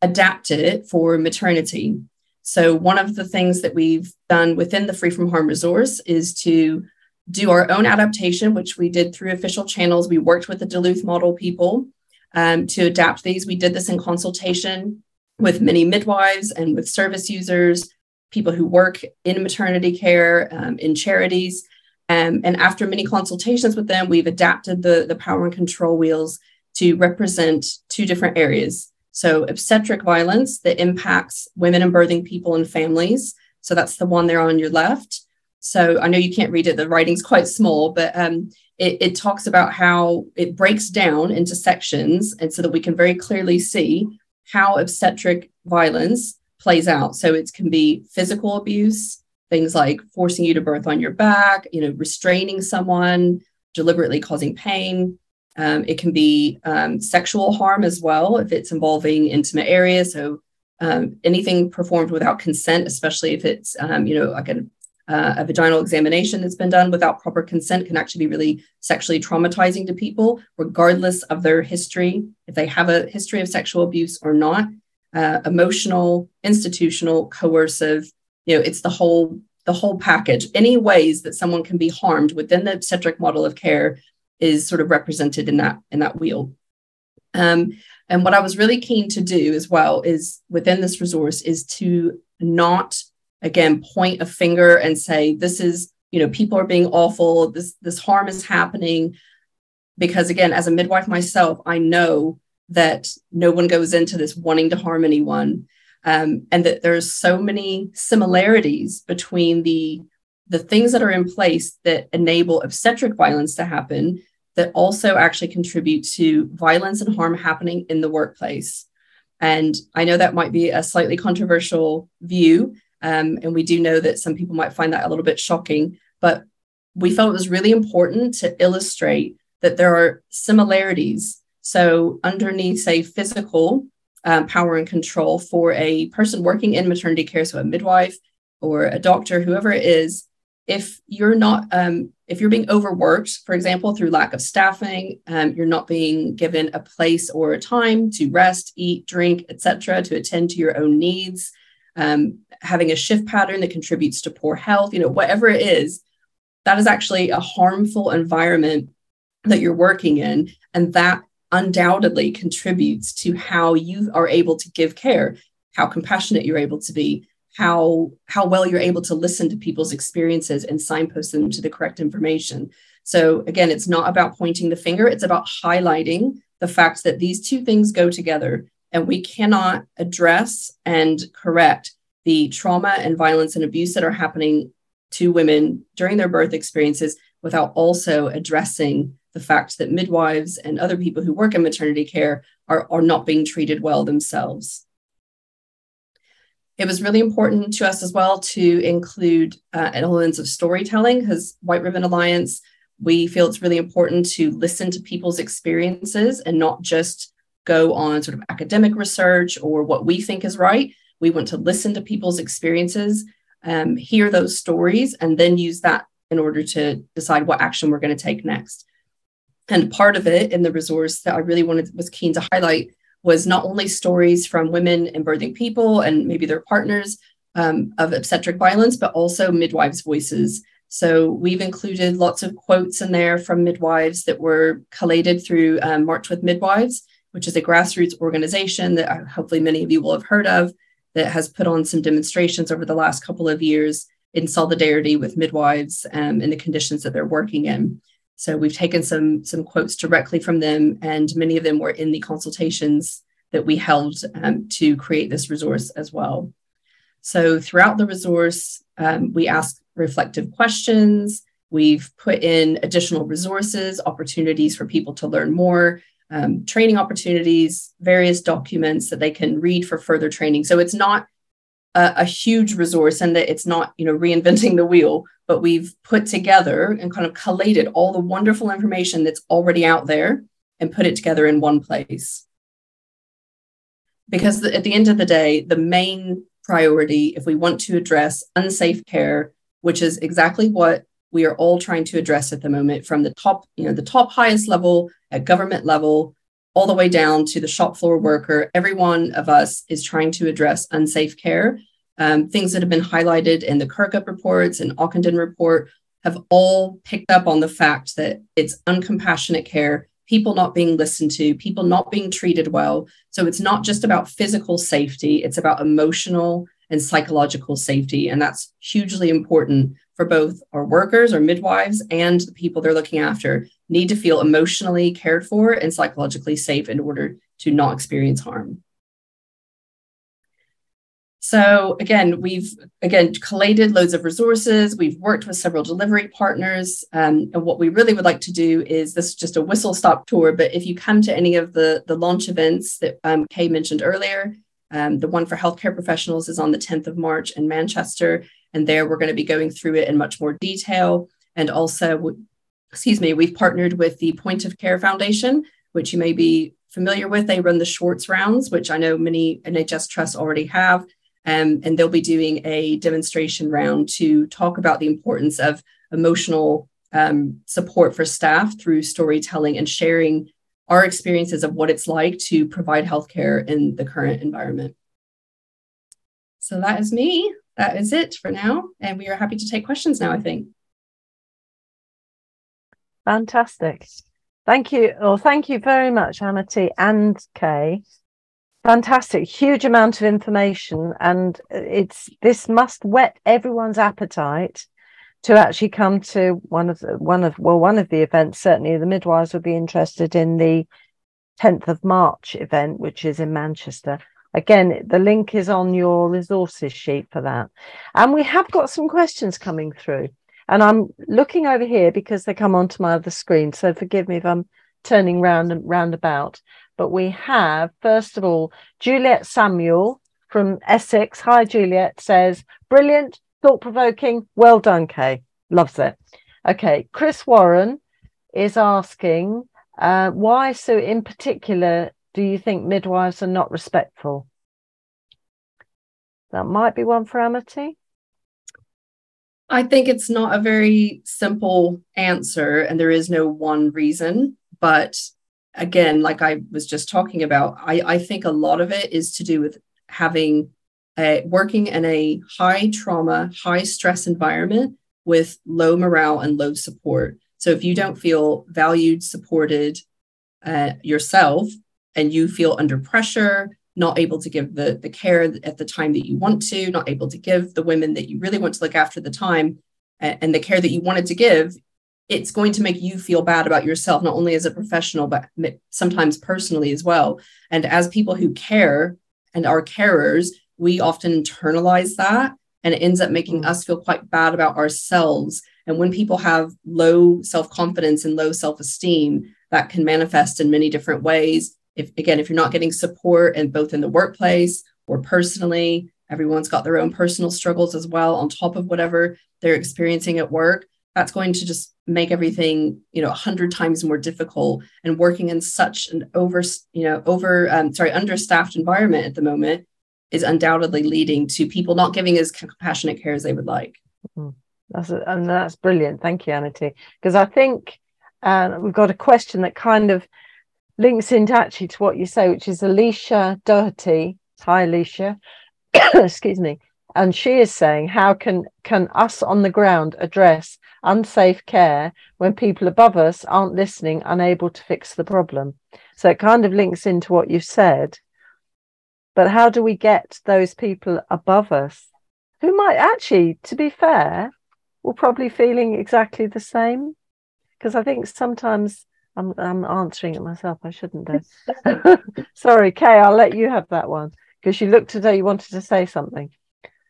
adapt it for maternity. So, one of the things that we've done within the Free from Harm resource is to do our own adaptation, which we did through official channels. We worked with the Duluth model people um, to adapt these. We did this in consultation with many midwives and with service users, people who work in maternity care, um, in charities. Um, and after many consultations with them, we've adapted the, the power and control wheels to represent two different areas. So, obstetric violence that impacts women and birthing people and families. So, that's the one there on your left. So, I know you can't read it, the writing's quite small, but um, it, it talks about how it breaks down into sections and so that we can very clearly see how obstetric violence plays out. So it can be physical abuse, things like forcing you to birth on your back, you know, restraining someone, deliberately causing pain. Um, it can be um, sexual harm as well if it's involving intimate areas. So um, anything performed without consent, especially if it's um, you know like a uh, a vaginal examination that's been done without proper consent can actually be really sexually traumatizing to people, regardless of their history, if they have a history of sexual abuse or not. Uh, emotional, institutional, coercive, you know, it's the whole the whole package. Any ways that someone can be harmed within the obstetric model of care is sort of represented in that in that wheel. Um, and what I was really keen to do as well is within this resource is to not again point a finger and say this is you know people are being awful. This this harm is happening. Because again as a midwife myself i know that no one goes into this wanting to harm anyone um, and that there's so many similarities between the the things that are in place that enable obstetric violence to happen that also actually contribute to violence and harm happening in the workplace. And i know that might be a slightly controversial view um, and we do know that some people might find that a little bit shocking, but we felt it was really important to illustrate that there are similarities. So, underneath, say, physical um, power and control for a person working in maternity care, so a midwife or a doctor, whoever it is, if you're not, um, if you're being overworked, for example, through lack of staffing, um, you're not being given a place or a time to rest, eat, drink, etc., to attend to your own needs um, having a shift pattern that contributes to poor health, you know, whatever it is, that is actually a harmful environment that you're working in. And that undoubtedly contributes to how you are able to give care, how compassionate you're able to be, how how well you're able to listen to people's experiences and signpost them to the correct information. So again, it's not about pointing the finger, it's about highlighting the fact that these two things go together and we cannot address and correct the trauma and violence and abuse that are happening to women during their birth experiences without also addressing the fact that midwives and other people who work in maternity care are, are not being treated well themselves. It was really important to us as well to include uh, elements of storytelling because White Ribbon Alliance, we feel it's really important to listen to people's experiences and not just go on sort of academic research or what we think is right. We want to listen to people's experiences, um, hear those stories, and then use that in order to decide what action we're going to take next. And part of it in the resource that I really wanted was keen to highlight was not only stories from women and birthing people and maybe their partners um, of obstetric violence, but also midwives' voices. So we've included lots of quotes in there from midwives that were collated through um, March with Midwives which is a grassroots organization that uh, hopefully many of you will have heard of, that has put on some demonstrations over the last couple of years in solidarity with midwives um, and the conditions that they're working in. So we've taken some some quotes directly from them, and many of them were in the consultations that we held um, to create this resource as well. So throughout the resource, um, we ask reflective questions. We've put in additional resources, opportunities for people to learn more, um, training opportunities, various documents that they can read for further training. So it's not a, a, huge resource and that it's not you know reinventing the wheel, but we've put together and kind of collated all the wonderful information that's already out there and put it together in one place. Because the, at the end of the day, the main priority, if we want to address unsafe care, which is exactly what we are all trying to address at the moment from the top, you know, the top highest level at government level, all the way down to the shop floor worker. Every one of us is trying to address unsafe care. Um, things that have been highlighted in the Kirkup reports and Ockenden report have all picked up on the fact that it's uncompassionate care, people not being listened to, people not being treated well. So it's not just about physical safety, it's about emotional and psychological safety. And that's hugely important for both our workers, our midwives, and the people they're looking after need to feel emotionally cared for and psychologically safe in order to not experience harm. So again, we've again collated loads of resources. We've worked with several delivery partners, um, and what we really would like to do is this is just a whistle stop tour. But if you come to any of the the launch events that um, Kay mentioned earlier, um, the one for healthcare professionals is on the 10th of March in Manchester, and there we're going to be going through it in much more detail. And also, excuse me, we've partnered with the Point of Care Foundation, which you may be familiar with. They run the Schwartz rounds, which I know many NHS trusts already have. Um, and they'll be doing a demonstration round to talk about the importance of emotional um, support for staff through storytelling and sharing our experiences of what it's like to provide healthcare in the current environment. So that is me that is it for now. And we are happy to take questions now, I think. Fantastic. Thank you. Well, thank you very much, Amity and Kay. Fantastic, huge amount of information, and it's this must whet everyone's appetite to actually come to one of the one of well one of the events. Certainly, the midwives would be interested in the 10th of March event, which is in Manchester. Again, the link is on your resources sheet for that. And we have got some questions coming through. And I'm looking over here because they come onto my other screen. So forgive me if I'm turning round and round about. But we have, first of all, Juliet Samuel from Essex. Hi, Juliet says, brilliant, thought provoking. Well done, Kay. Loves it. Okay, Chris Warren is asking, uh, why so in particular do you think midwives are not respectful? That might be one for Amity. I think it's not a very simple answer, and there is no one reason. But again, like I was just talking about, I, I think a lot of it is to do with having a, working in a high trauma, high stress environment with low morale and low support. So if you don't feel valued, supported uh, yourself, and you feel under pressure, not able to give the, the care at the time that you want to, not able to give the women that you really want to look after the time and, and the care that you wanted to give, it's going to make you feel bad about yourself, not only as a professional, but sometimes personally as well. And as people who care and are carers, we often internalize that and it ends up making us feel quite bad about ourselves. And when people have low self confidence and low self esteem, that can manifest in many different ways. If again if you're not getting support and both in the workplace or personally everyone's got their own personal struggles as well on top of whatever they're experiencing at work that's going to just make everything you know a hundred times more difficult. And working in such an over you know over um, sorry understaffed environment at the moment is undoubtedly leading to people not giving as compassionate care as they would like mm-hmm. that's a, and that's brilliant thank you Amity because i think uh, we've got a question that kind of links into actually to what you say, which is Alicia Doherty. Hi, Alicia. Excuse me. And she is saying, how can can us on the ground address unsafe care when people above us aren't listening, unable to fix the problem? So it kind of links into what you said. But how do we get those people above us who might actually, to be fair, will probably feeling exactly the same? Because I think sometimes I'm I'm answering it myself. I shouldn't do. Sorry, Kay. I'll let you have that one because you looked today. You wanted to say something.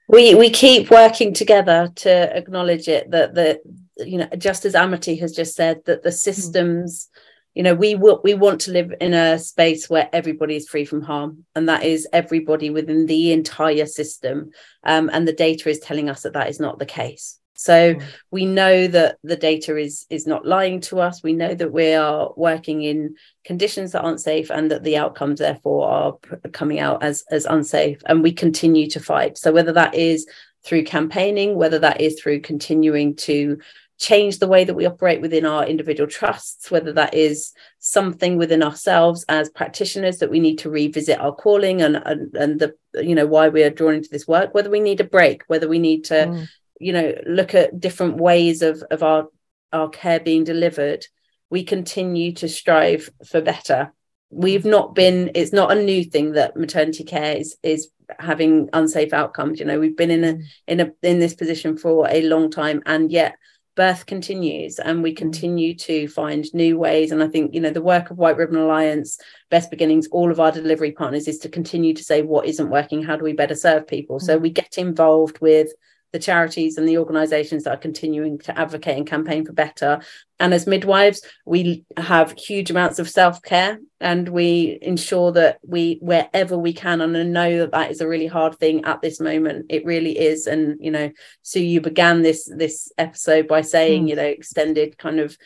We we keep working together to acknowledge it that the you know just as amity has just said that the hmm. systems you know we will we want to live in a space where everybody is free from harm and that is everybody within the entire system. Um, and the data is telling us that that is not the case. So mm. we know that the data is is not lying to us. We know that we are working in conditions that aren't safe and that the outcomes therefore are coming out as as unsafe and we continue to fight. So whether that is through campaigning whether that is through continuing to change the way that we operate within our individual trusts, whether that is something within ourselves as practitioners that we need to revisit our calling and and, and the you know why we are drawn into this work, whether we need a break, whether we need to mm. you know look at different ways of of our our care being delivered, we continue to strive for better. We've not been it's not a new thing that maternity care is is having unsafe outcomes you know we've been in a mm. in a in this position for a long time and yet birth continues and we mm. continue to find new ways and i think you know the work of white ribbon alliance best beginnings all of our delivery partners is to continue to say what isn't working how do we better serve people so mm. we get involved with the charities and the organizations that are continuing to advocate and campaign for better. And as midwives we have huge amounts of self-care and we ensure that we wherever we can and I know that that is a really hard thing at this moment. It really is. And you know so you began this this episode by saying mm. you know extended kind of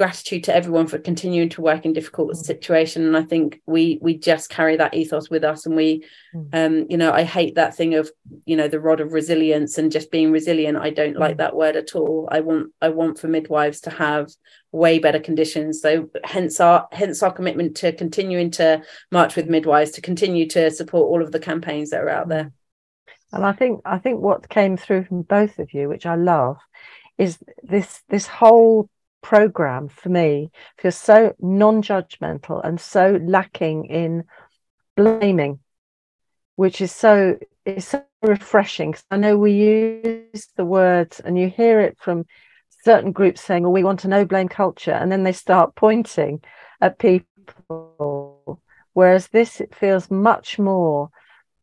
gratitude to everyone for continuing to work in difficult mm. situation. And i think we we just carry that ethos with us. And we mm. um you know i hate that thing of you know the rod of resilience and just being resilient. I don't like mm. that word at all. I want i want for midwives to have way better conditions. So hence our hence our commitment to continuing to march with midwives to continue to support all of the campaigns that are out there. And i think i think what came through from both of you which i love is this this whole program for me feels so non-judgmental and so lacking in blaming which is so is so refreshing i know we use the words and you hear it from certain groups saying well we want a no blame culture and then they start pointing at people. Whereas this it feels much more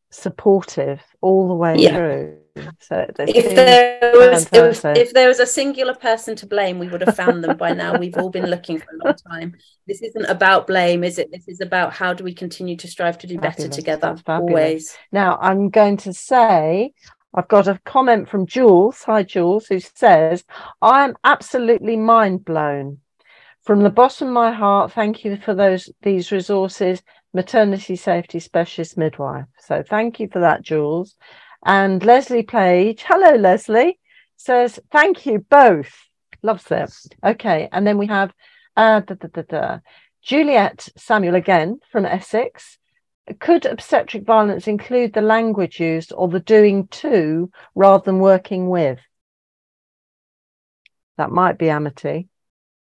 supportive all the way yeah. through so if there was if, if, there was a singular person to blame, we would have found them by now. We've all been looking for a long time. This isn't about blame, is it? This is about how do we continue to strive to do fabulous. better together always. Now I'm going to say I've got a comment from Jules. Hi Jules, who says, I am absolutely mind blown. From the bottom of my heart, thank you for those these resources, maternity safety specialist midwife. So thank you for that, Jules. And Leslie Page, hello, Leslie, says, thank you both. Loves it. Okay. And then we have uh, da, da, da, Juliet Samuel again from Essex. Could obstetric violence include the language used or the doing to rather than working with? That might be amity.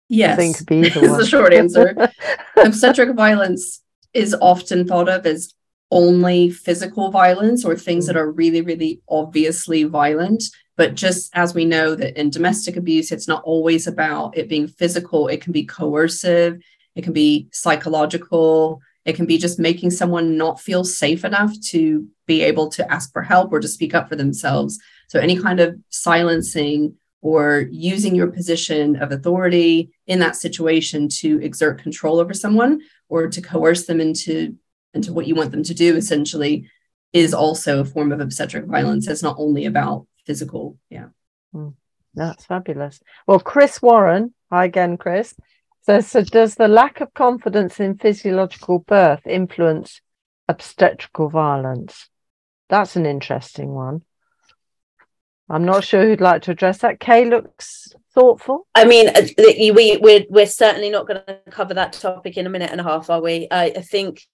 Yes. I think be either one. the short answer. obstetric violence is often thought of as only physical violence or things that mm. are really, really obviously violent. But just as we know that in domestic abuse, it's not always about it being physical, it can be coercive, it can be psychological, it can be just making someone not feel safe enough to be able to ask for help or to speak up for themselves. So, any kind of silencing or using your position of authority in that situation to exert control over someone or to coerce them into into what you want them to do essentially is also a form of obstetric violence. It's not only about physical. Yeah. Mm, that's fabulous. Well, Chris Warren, hi again, Chris, says so does the lack of confidence in physiological birth influence obstetrical violence? That's an interesting one. I'm not sure who'd like to address that. Kay looks thoughtful. I mean, uh, we we're we're certainly not going to cover that topic in a minute and a half, are we? I, I think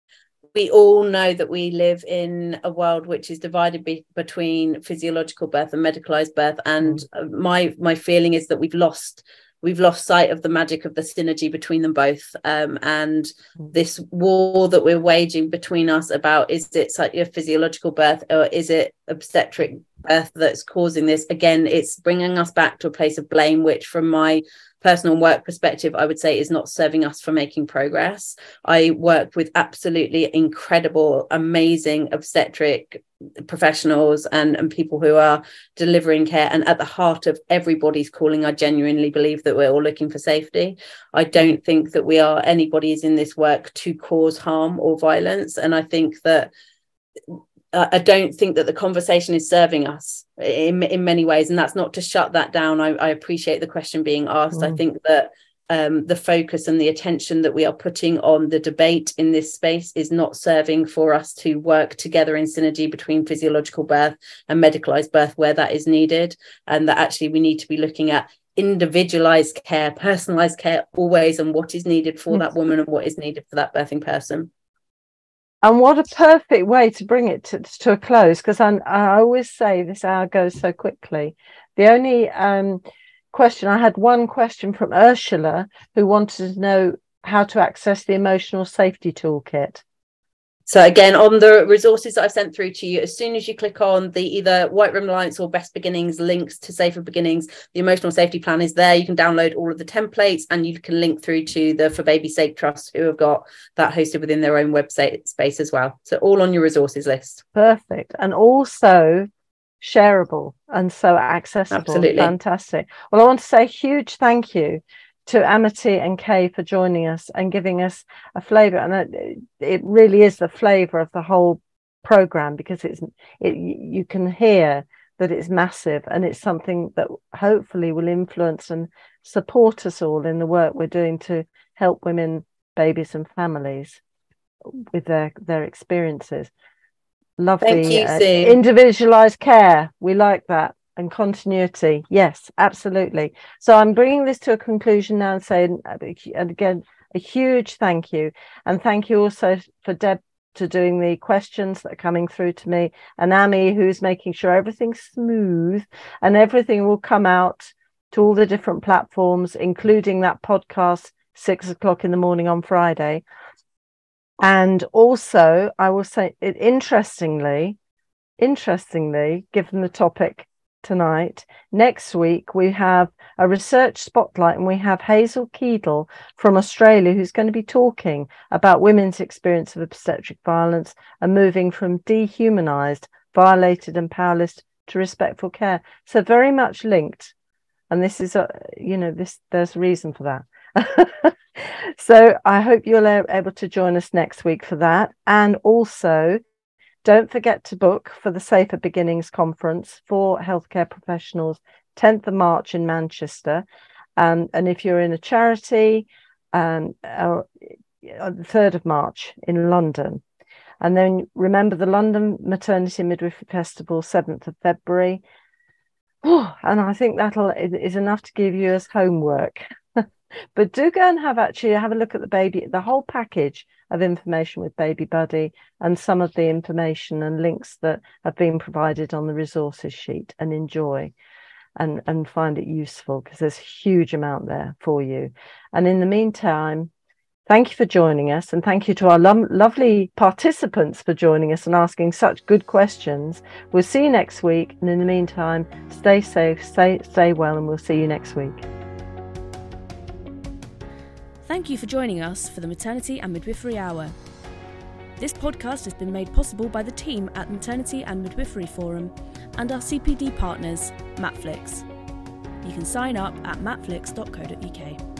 we all know that we live in a world which is divided be- between physiological birth and medicalized birth and mm. my my feeling is that we've lost we've lost sight of the magic of the synergy between them both um, and mm. this war that we're waging between us about is it such a physiological birth or is it obstetric birth that's causing this. Again it's bringing us back to a place of blame which from my personal work perspective i would say is not serving us for making progress. I work with absolutely incredible amazing obstetric professionals and, and people who are delivering care. And at the heart of everybody's calling i genuinely believe that we're all looking for safety. I don't think that we are anybody's in this work to cause harm or violence. And i think that uh, I don't think that the conversation is serving us in in many ways, and that's not to shut that down. I, I appreciate the question being asked. Mm. I think that um, the focus and the attention that we are putting on the debate in this space is not serving for us to work together in synergy between physiological birth and medicalized birth where that is needed, and that actually we need to be looking at individualized care, personalized care always, and what is needed for yes. that woman and what is needed for that birthing person. And what a perfect way to bring it to, to a close, because I, always say this hour goes so quickly. The only um, question I had one question from Ursula, who wanted to know how to access the emotional safety toolkit. So again, on the resources that I've sent through to you, as soon as you click on the either White Ribbon Alliance or Best Beginnings links to Safer Beginnings, the emotional safety plan is there. You can download all of the templates and you can link through to the For Baby's Sake Trust, who have got that hosted within their own website space as well. So all on your resources list. Perfect. And also shareable and so accessible. Absolutely. Fantastic. Well, I want to say a huge thank you to Amity and Kay for joining us and giving us a flavour. And it, it really is the flavour of the whole program because it's it, you can hear that it's massive and it's something that hopefully will influence and support us all in the work we're doing to help women, babies, and families with their their experiences. Lovely, uh, individualized care. We like that and continuity. Yes, absolutely. So I'm bringing this to a conclusion now and saying, uh, and again, a huge thank you. And thank you also for Deb to doing the questions that are coming through to me and Amy, who's making sure everything's smooth and everything will come out to all the different platforms, including that podcast, six o'clock in the morning on Friday. And also, I will say, interestingly, interestingly, given the topic tonight. Next week, we have a research spotlight and we have Hazel Keedle from Australia who's going to be talking about women's experience of obstetric violence and moving from dehumanized, violated, and powerless to respectful care. So, very much linked. And this is a, you know, this there's a reason for that. so I hope you're able to join us next week for that. And also don't forget to book for the Safer Beginnings Conference for healthcare professionals, 10th of March in Manchester. Um, and if you're in a charity, um, uh, the 3rd of March in London. And then remember the London Maternity Midwifery Festival, 7th of February. Oh, and I think that'll is enough to give you as homework. but do go and have actually have a look at the baby, the whole package of information with Baby Buddy and some of the information and links that have been provided on the resources sheet and enjoy and, and find it useful because there's a huge amount there for you. And in the meantime, thank you for joining us and thank you to our lo- lovely participants for joining us and asking such good questions. We'll see you next week. And in the meantime, stay safe, stay, stay well, and we'll see you next week. Thank you for joining us for the Maternity and Midwifery Hour. This podcast has been made possible by the team at Maternity and Midwifery Forum and our CPD partners, Matflix. You can sign up at matflix.co.uk.